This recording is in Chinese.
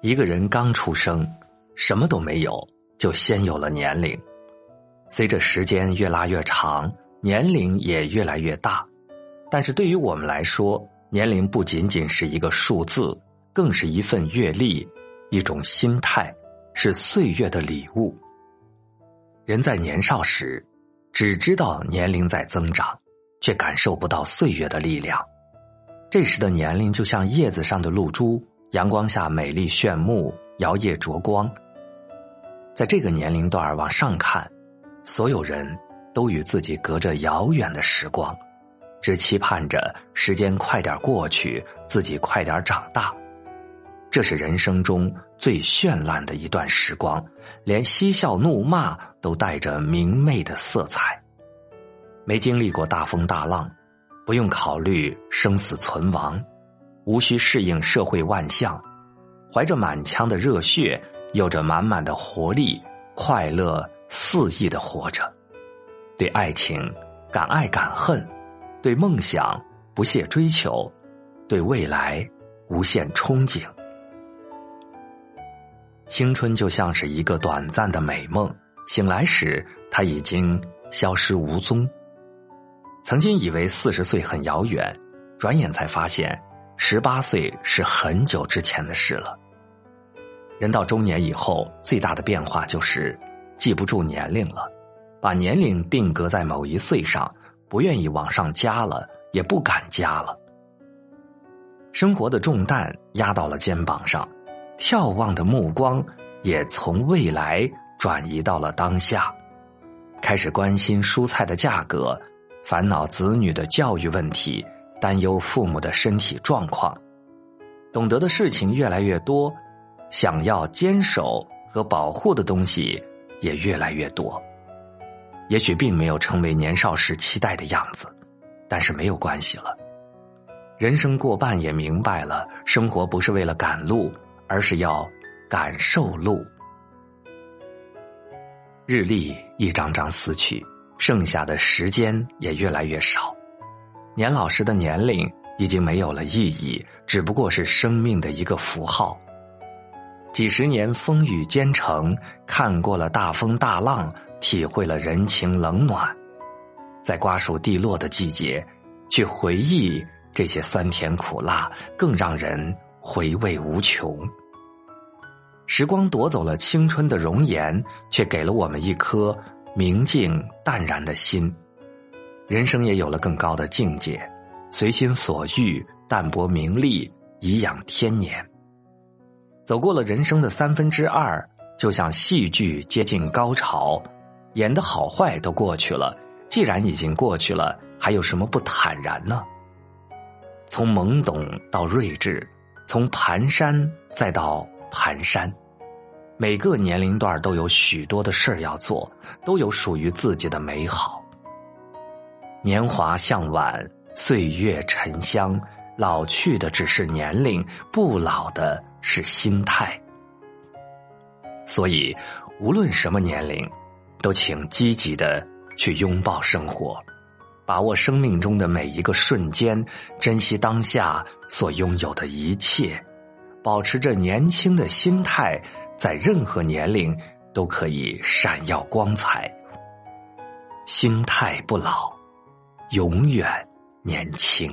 一个人刚出生，什么都没有，就先有了年龄。随着时间越拉越长，年龄也越来越大。但是对于我们来说，年龄不仅仅是一个数字，更是一份阅历，一种心态，是岁月的礼物。人在年少时，只知道年龄在增长，却感受不到岁月的力量。这时的年龄就像叶子上的露珠，阳光下美丽炫目，摇曳灼光。在这个年龄段往上看，所有人都与自己隔着遥远的时光，只期盼着时间快点过去，自己快点长大。这是人生中最绚烂的一段时光，连嬉笑怒骂都带着明媚的色彩。没经历过大风大浪，不用考虑生死存亡，无需适应社会万象，怀着满腔的热血，有着满满的活力，快乐肆意的活着。对爱情敢爱敢恨，对梦想不懈追求，对未来无限憧憬。青春就像是一个短暂的美梦，醒来时它已经消失无踪。曾经以为四十岁很遥远，转眼才发现十八岁是很久之前的事了。人到中年以后，最大的变化就是记不住年龄了，把年龄定格在某一岁上，不愿意往上加了，也不敢加了。生活的重担压到了肩膀上。眺望的目光也从未来转移到了当下，开始关心蔬菜的价格，烦恼子女的教育问题，担忧父母的身体状况，懂得的事情越来越多，想要坚守和保护的东西也越来越多。也许并没有成为年少时期待的样子，但是没有关系了。人生过半也明白了，生活不是为了赶路。而是要感受路，日历一张张撕去，剩下的时间也越来越少。年老时的年龄已经没有了意义，只不过是生命的一个符号。几十年风雨兼程，看过了大风大浪，体会了人情冷暖，在瓜熟蒂落的季节，去回忆这些酸甜苦辣，更让人。回味无穷。时光夺走了青春的容颜，却给了我们一颗明净淡然的心。人生也有了更高的境界，随心所欲，淡泊名利，颐养天年。走过了人生的三分之二，就像戏剧接近高潮，演的好坏都过去了。既然已经过去了，还有什么不坦然呢？从懵懂到睿智。从蹒跚再到蹒跚，每个年龄段都有许多的事儿要做，都有属于自己的美好。年华向晚，岁月沉香，老去的只是年龄，不老的是心态。所以，无论什么年龄，都请积极的去拥抱生活。把握生命中的每一个瞬间，珍惜当下所拥有的一切，保持着年轻的心态，在任何年龄都可以闪耀光彩。心态不老，永远年轻。